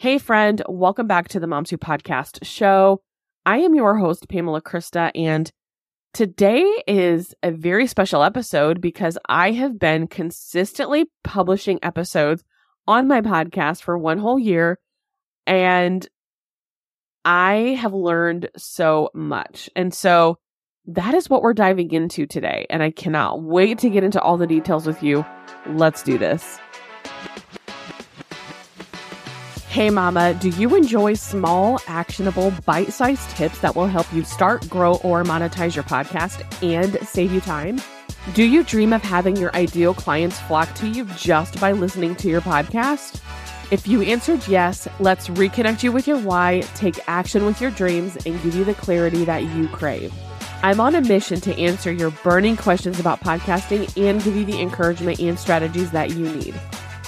Hey, friend, welcome back to the Moms Who Podcast show. I am your host, Pamela Krista, and today is a very special episode because I have been consistently publishing episodes on my podcast for one whole year, and I have learned so much. And so that is what we're diving into today, and I cannot wait to get into all the details with you. Let's do this. Hey, Mama, do you enjoy small, actionable, bite sized tips that will help you start, grow, or monetize your podcast and save you time? Do you dream of having your ideal clients flock to you just by listening to your podcast? If you answered yes, let's reconnect you with your why, take action with your dreams, and give you the clarity that you crave. I'm on a mission to answer your burning questions about podcasting and give you the encouragement and strategies that you need.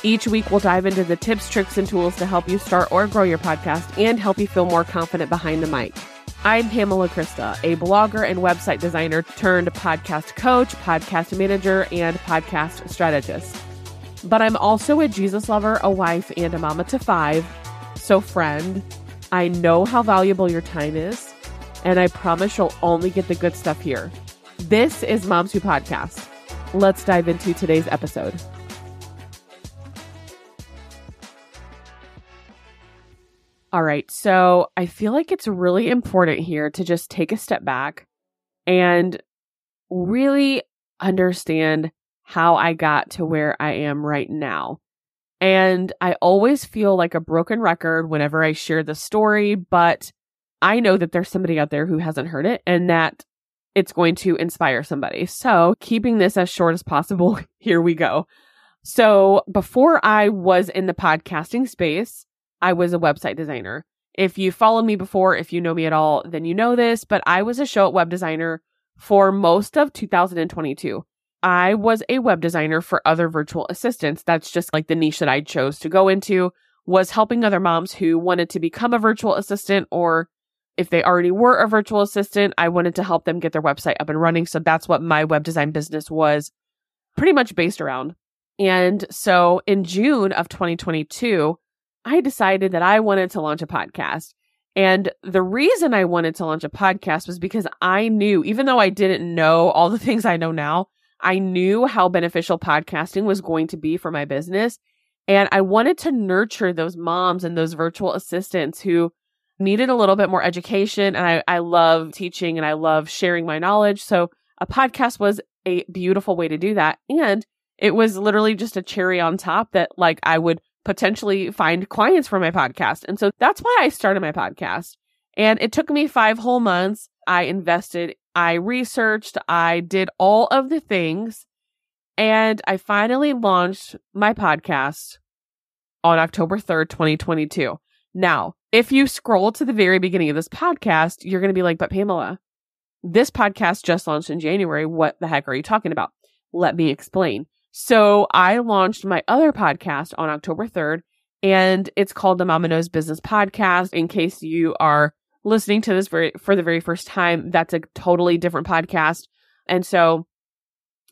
Each week, we'll dive into the tips, tricks, and tools to help you start or grow your podcast and help you feel more confident behind the mic. I'm Pamela Krista, a blogger and website designer turned podcast coach, podcast manager, and podcast strategist. But I'm also a Jesus lover, a wife, and a mama to five. So, friend, I know how valuable your time is, and I promise you'll only get the good stuff here. This is Moms Who Podcast. Let's dive into today's episode. All right. So I feel like it's really important here to just take a step back and really understand how I got to where I am right now. And I always feel like a broken record whenever I share the story, but I know that there's somebody out there who hasn't heard it and that it's going to inspire somebody. So, keeping this as short as possible, here we go. So, before I was in the podcasting space, I was a website designer. If you followed me before, if you know me at all, then you know this, but I was a Showit web designer for most of 2022. I was a web designer for other virtual assistants. That's just like the niche that I chose to go into was helping other moms who wanted to become a virtual assistant or if they already were a virtual assistant, I wanted to help them get their website up and running. So that's what my web design business was pretty much based around. And so in June of 2022, I decided that I wanted to launch a podcast. And the reason I wanted to launch a podcast was because I knew, even though I didn't know all the things I know now, I knew how beneficial podcasting was going to be for my business. And I wanted to nurture those moms and those virtual assistants who needed a little bit more education. And I, I love teaching and I love sharing my knowledge. So a podcast was a beautiful way to do that. And it was literally just a cherry on top that like I would potentially find clients for my podcast. And so that's why I started my podcast. And it took me five whole months. I invested, I researched, I did all of the things. And I finally launched my podcast on October 3rd, 2022. Now, if you scroll to the very beginning of this podcast, you're going to be like, but Pamela, this podcast just launched in January. What the heck are you talking about? Let me explain. So I launched my other podcast on October 3rd, and it's called the Mama Knows Business Podcast. In case you are listening to this for the very first time, that's a totally different podcast. And so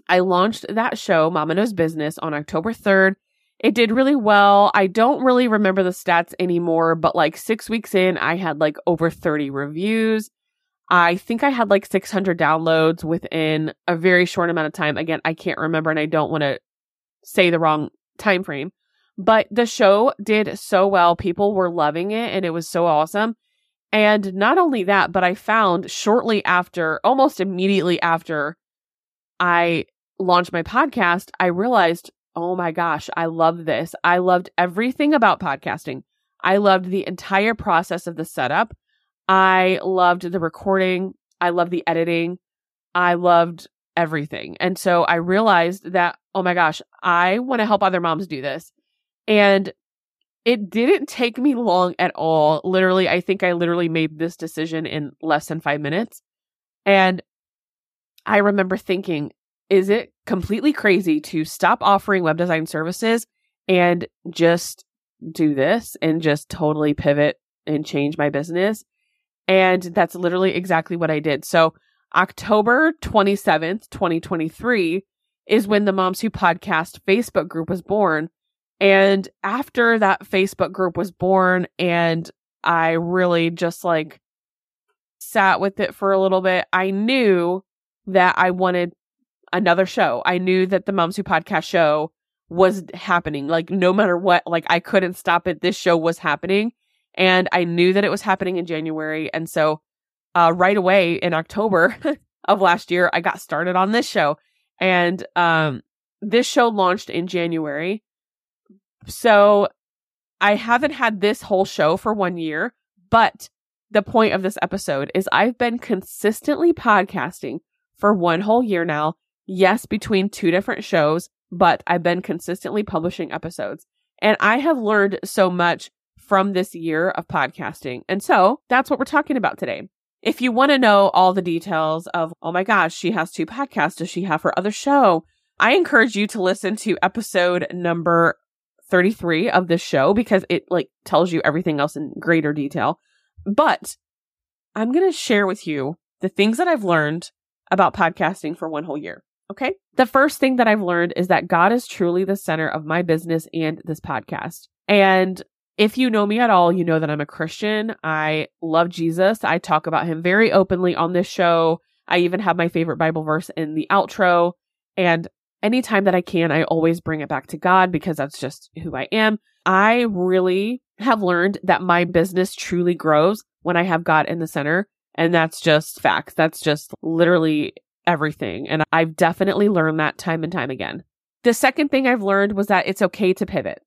I launched that show, Mama Knows Business, on October 3rd. It did really well. I don't really remember the stats anymore, but like six weeks in, I had like over 30 reviews. I think I had like 600 downloads within a very short amount of time. Again, I can't remember and I don't want to say the wrong time frame. But the show did so well. People were loving it and it was so awesome. And not only that, but I found shortly after, almost immediately after I launched my podcast, I realized, oh my gosh, I love this. I loved everything about podcasting. I loved the entire process of the setup. I loved the recording. I loved the editing. I loved everything. And so I realized that, oh my gosh, I want to help other moms do this. And it didn't take me long at all. Literally, I think I literally made this decision in less than five minutes. And I remember thinking, is it completely crazy to stop offering web design services and just do this and just totally pivot and change my business? And that's literally exactly what I did. So October 27th, 2023 is when the Moms Who Podcast Facebook group was born. And after that Facebook group was born and I really just like sat with it for a little bit, I knew that I wanted another show. I knew that the Moms Who Podcast show was happening. Like no matter what, like I couldn't stop it. This show was happening and I knew that it was happening in January. And so uh, right away in October of last year, I got started on this show. And um, this show launched in January. So I haven't had this whole show for one year, but the point of this episode is I've been consistently podcasting for one whole year now. Yes, between two different shows, but I've been consistently publishing episodes. And I have learned so much from this year of podcasting. And so that's what we're talking about today. If you want to know all the details of, oh my gosh, she has two podcasts. Does she have her other show? I encourage you to listen to episode number 33 of this show because it like tells you everything else in greater detail. But I'm going to share with you the things that I've learned about podcasting for one whole year. Okay. The first thing that I've learned is that God is truly the center of my business and this podcast. And if you know me at all, you know that I'm a Christian. I love Jesus. I talk about him very openly on this show. I even have my favorite Bible verse in the outro. And anytime that I can, I always bring it back to God because that's just who I am. I really have learned that my business truly grows when I have God in the center. And that's just facts. That's just literally everything. And I've definitely learned that time and time again. The second thing I've learned was that it's okay to pivot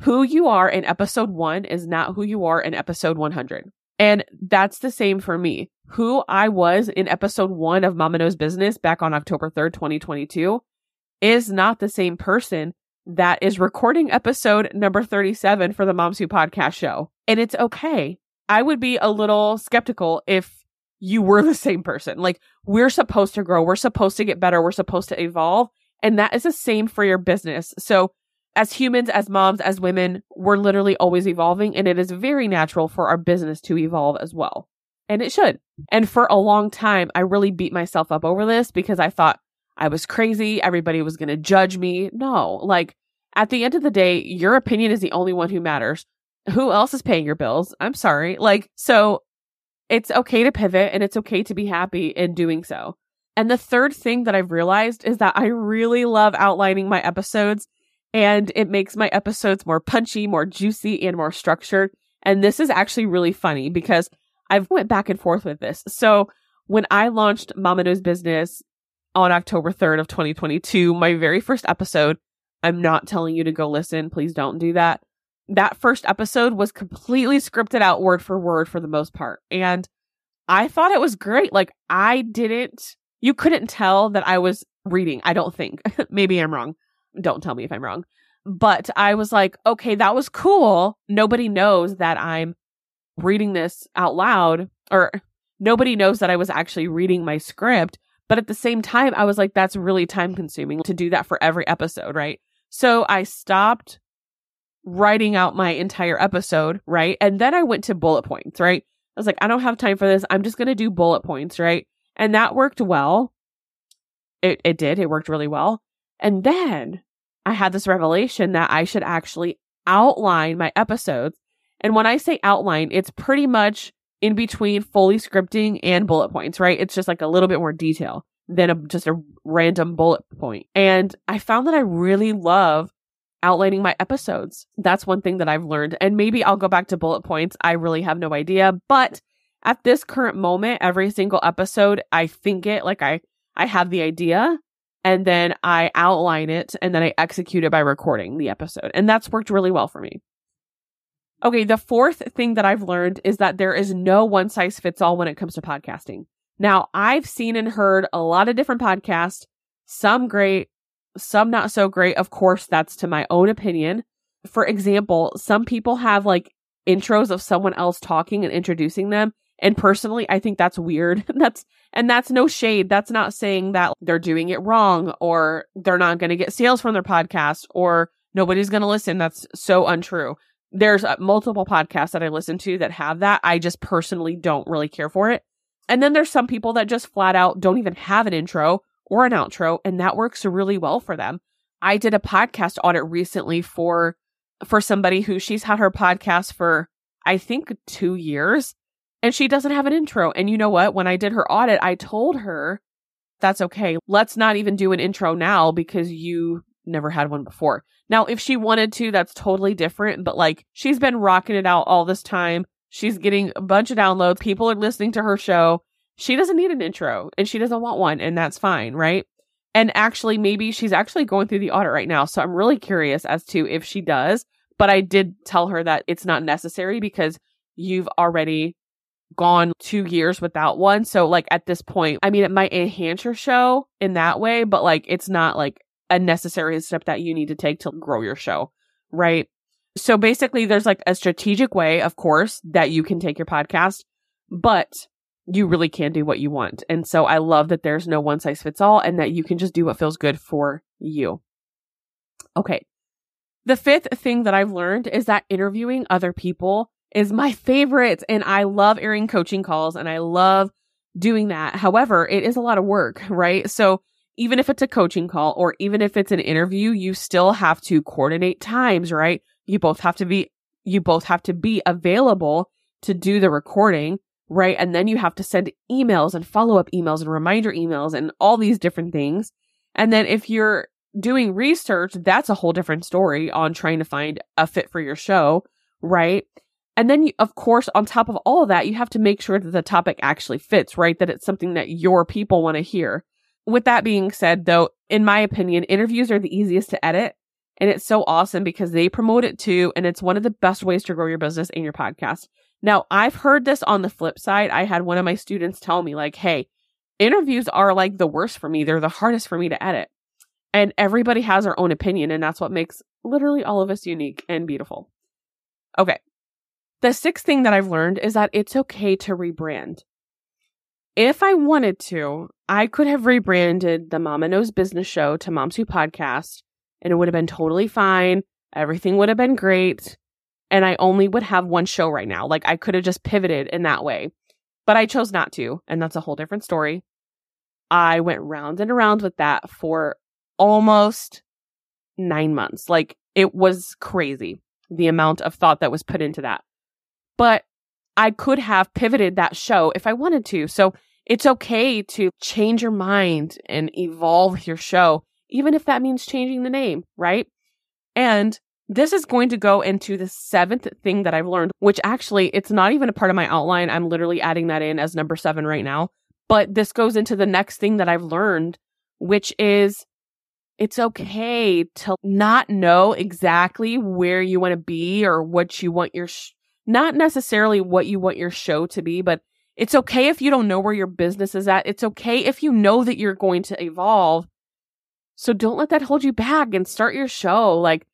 who you are in episode one is not who you are in episode 100. And that's the same for me. Who I was in episode one of Mama Knows Business back on October 3rd, 2022 is not the same person that is recording episode number 37 for the Moms Who podcast show. And it's okay. I would be a little skeptical if you were the same person. Like we're supposed to grow. We're supposed to get better. We're supposed to evolve. And that is the same for your business. So as humans, as moms, as women, we're literally always evolving, and it is very natural for our business to evolve as well. And it should. And for a long time, I really beat myself up over this because I thought I was crazy. Everybody was going to judge me. No, like at the end of the day, your opinion is the only one who matters. Who else is paying your bills? I'm sorry. Like, so it's okay to pivot and it's okay to be happy in doing so. And the third thing that I've realized is that I really love outlining my episodes and it makes my episodes more punchy, more juicy, and more structured. And this is actually really funny because I've went back and forth with this. So when I launched Mama Knows Business on October 3rd of 2022, my very first episode, I'm not telling you to go listen. Please don't do that. That first episode was completely scripted out word for word for the most part. And I thought it was great. Like I didn't, you couldn't tell that I was reading. I don't think. Maybe I'm wrong. Don't tell me if I'm wrong. But I was like, okay, that was cool. Nobody knows that I'm reading this out loud, or nobody knows that I was actually reading my script. But at the same time, I was like, that's really time consuming to do that for every episode, right? So I stopped writing out my entire episode, right? And then I went to bullet points, right? I was like, I don't have time for this. I'm just going to do bullet points, right? And that worked well. It, it did. It worked really well. And then I had this revelation that I should actually outline my episodes. And when I say outline, it's pretty much in between fully scripting and bullet points, right? It's just like a little bit more detail than a, just a random bullet point. And I found that I really love outlining my episodes. That's one thing that I've learned. And maybe I'll go back to bullet points. I really have no idea. But at this current moment, every single episode, I think it like I, I have the idea and then I outline it and then I execute it by recording the episode. And that's worked really well for me. Okay, the fourth thing that I've learned is that there is no one size fits all when it comes to podcasting. Now, I've seen and heard a lot of different podcasts, some great, some not so great. Of course, that's to my own opinion. For example, some people have like intros of someone else talking and introducing them. And personally, I think that's weird. that's, and that's no shade. That's not saying that they're doing it wrong or they're not going to get sales from their podcast or nobody's going to listen. That's so untrue. There's uh, multiple podcasts that I listen to that have that. I just personally don't really care for it. And then there's some people that just flat out don't even have an intro or an outro, and that works really well for them. I did a podcast audit recently for for somebody who she's had her podcast for, I think, two years and she doesn't have an intro. And you know what? When I did her audit, I told her that's okay. Let's not even do an intro now because you never had one before. Now, if she wanted to, that's totally different. But like, she's been rocking it out all this time. She's getting a bunch of downloads. People are listening to her show. She doesn't need an intro and she doesn't want one. And that's fine, right? And actually, maybe she's actually going through the audit right now. So I'm really curious as to if she does. But I did tell her that it's not necessary because you've already gone two years without one. So like at this point, I mean, it might enhance your show in that way, but like it's not like a necessary step that you need to take to grow your show. Right. So basically there's like a strategic way, of course, that you can take your podcast, but you really can do what you want. And so I love that there's no one size fits all and that you can just do what feels good for you. Okay. The fifth thing that I've learned is that interviewing other people is my favorite. And I love airing coaching calls and I love doing that. However, it is a lot of work, right? So even if it's a coaching call or even if it's an interview, you still have to coordinate times, right? You both have to be, you both have to be available to do the recording, right? And then you have to send emails and follow up emails and reminder emails and all these different things. And then if you're doing research, that's a whole different story on trying to find a fit for your show, right? And then, you, of course, on top of all of that, you have to make sure that the topic actually fits, right? That it's something that your people want to hear. With that being said, though, in my opinion, interviews are the easiest to edit. And it's so awesome because they promote it too. And it's one of the best ways to grow your business and your podcast. Now, I've heard this on the flip side. I had one of my students tell me, like, hey, interviews are like the worst for me. They're the hardest for me to edit. And everybody has their own opinion. And that's what makes literally all of us unique and beautiful. Okay. The sixth thing that I've learned is that it's okay to rebrand. If I wanted to, I could have rebranded the Mama Knows Business Show to Moms Who Podcast, and it would have been totally fine. Everything would have been great. And I only would have one show right now. Like I could have just pivoted in that way, but I chose not to. And that's a whole different story. I went round and around with that for almost nine months. Like it was crazy the amount of thought that was put into that but I could have pivoted that show if I wanted to. So it's okay to change your mind and evolve your show, even if that means changing the name, right? And this is going to go into the seventh thing that I've learned, which actually it's not even a part of my outline. I'm literally adding that in as number seven right now. But this goes into the next thing that I've learned, which is it's okay to not know exactly where you want to be or what you want your sh- not necessarily what you want your show to be, but it's okay if you don't know where your business is at. It's okay if you know that you're going to evolve. So don't let that hold you back and start your show. Like,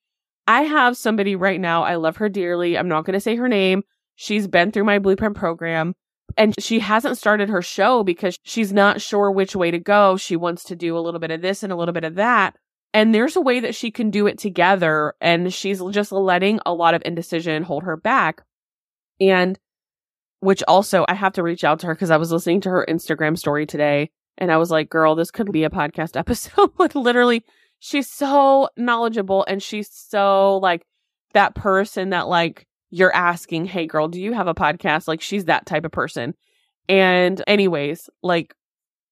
I have somebody right now, I love her dearly. I'm not going to say her name. She's been through my blueprint program and she hasn't started her show because she's not sure which way to go. She wants to do a little bit of this and a little bit of that. And there's a way that she can do it together. And she's just letting a lot of indecision hold her back. And which also I have to reach out to her because I was listening to her Instagram story today and I was like, girl, this could be a podcast episode. Like literally, she's so knowledgeable and she's so like that person that like you're asking, hey girl, do you have a podcast? Like she's that type of person. And anyways, like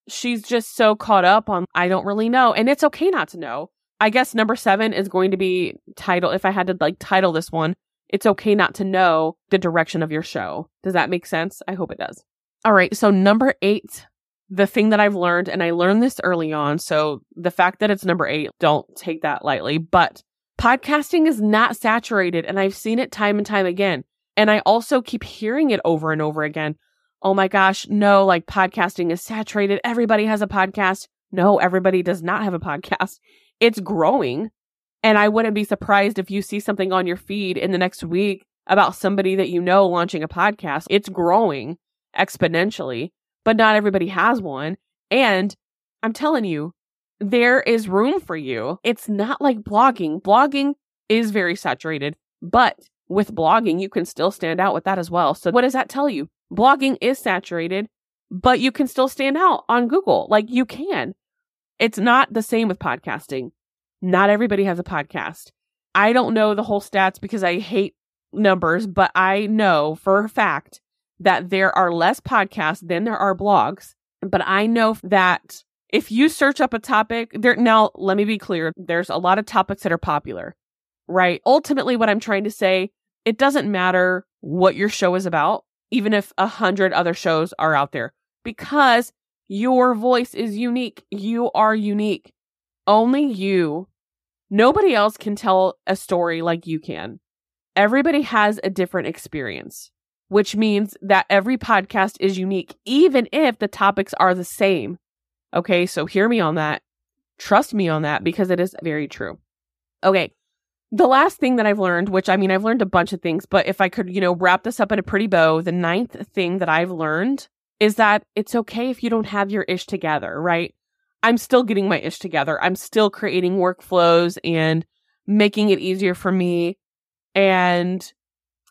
she's just so caught up on I don't really know. And it's okay not to know. I guess number seven is going to be title if I had to like title this one, it's okay not to know the direction of your show. Does that make sense? I hope it does. All right. So, number eight, the thing that I've learned, and I learned this early on. So, the fact that it's number eight, don't take that lightly, but podcasting is not saturated. And I've seen it time and time again. And I also keep hearing it over and over again. Oh my gosh, no, like podcasting is saturated. Everybody has a podcast. No, everybody does not have a podcast. It's growing. And I wouldn't be surprised if you see something on your feed in the next week about somebody that you know launching a podcast. It's growing exponentially, but not everybody has one. And I'm telling you, there is room for you. It's not like blogging. Blogging is very saturated, but with blogging, you can still stand out with that as well. So what does that tell you? Blogging is saturated, but you can still stand out on Google. Like you can. It's not the same with podcasting. Not everybody has a podcast. I don't know the whole stats because I hate numbers, but I know for a fact that there are less podcasts than there are blogs. But I know that if you search up a topic, there now let me be clear, there's a lot of topics that are popular, right? Ultimately, what I'm trying to say, it doesn't matter what your show is about, even if a hundred other shows are out there, because your voice is unique. You are unique. Only you. Nobody else can tell a story like you can. Everybody has a different experience which means that every podcast is unique, even if the topics are the same. Okay, so hear me on that. Trust me on that because it is very true. Okay, the last thing that I've learned, which I mean, I've learned a bunch of things, but if I could, you know, wrap this up in a pretty bow, the ninth thing that I've learned is that it's okay if you don't have your ish together, right? I'm still getting my ish together. I'm still creating workflows and making it easier for me. And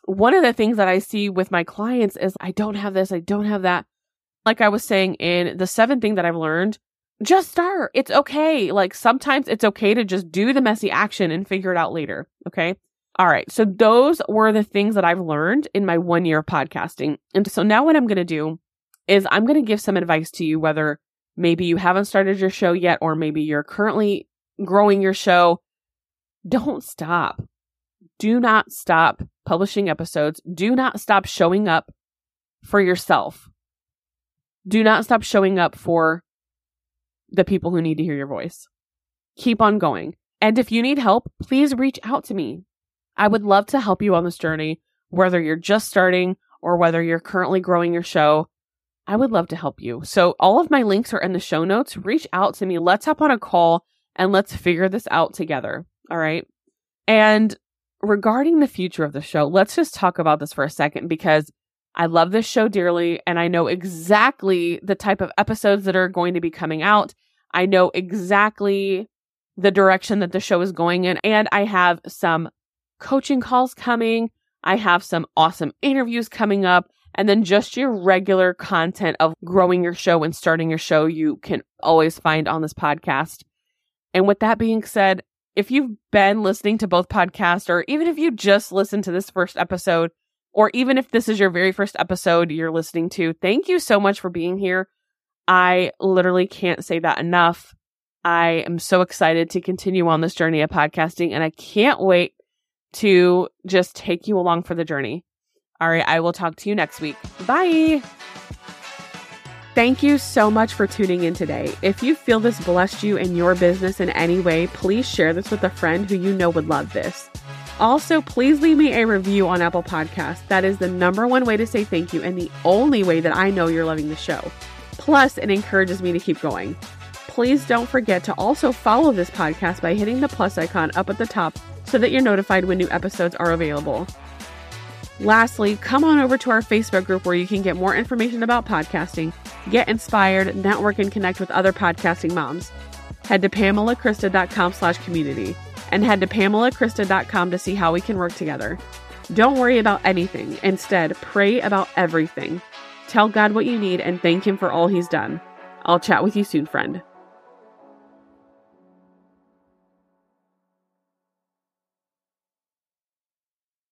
one of the things that I see with my clients is I don't have this, I don't have that. Like I was saying in the seventh thing that I've learned, just start. It's okay. Like sometimes it's okay to just do the messy action and figure it out later. Okay. All right. So those were the things that I've learned in my one year of podcasting. And so now what I'm going to do is I'm going to give some advice to you, whether maybe you haven't started your show yet, or maybe you're currently growing your show. Don't stop do not stop publishing episodes. Do not stop showing up for yourself. Do not stop showing up for the people who need to hear your voice. Keep on going. And if you need help, please reach out to me. I would love to help you on this journey, whether you're just starting or whether you're currently growing your show. I would love to help you. So all of my links are in the show notes. Reach out to me. Let's hop on a call and let's figure this out together. All right. And regarding the future of the show, let's just talk about this for a second because I love this show dearly and I know exactly the type of episodes that are going to be coming out. I know exactly the direction that the show is going in, and I have some coaching calls coming. I have some awesome interviews coming up, and then just your regular content of growing your show and starting your show you can always find on this podcast. And with that being said, if you've been listening to both podcasts, or even if you just listened to this first episode, or even if this is your very first episode you're listening to, thank you so much for being here. I literally can't say that enough. I am so excited to continue on this journey of podcasting, and I can't wait to just take you along for the journey. All right, I will talk to you next week. Bye. Thank you so much for tuning in today. If you feel this blessed you in your business in any way, please share this with a friend who you know would love this. Also, please leave me a review on Apple Podcasts. That is the number one way to say thank you and the only way that I know you're loving the show. Plus, it encourages me to keep going. Please don't forget to also follow this podcast by hitting the plus icon up at the top so that you're notified when new episodes are available. Lastly, come on over to our Facebook group where you can get more information about podcasting Get inspired, network, and connect with other podcasting moms. Head to PamelaKrista.com slash community and head to PamelaKrista.com to see how we can work together. Don't worry about anything. Instead, pray about everything. Tell God what you need and thank Him for all He's done. I'll chat with you soon, friend.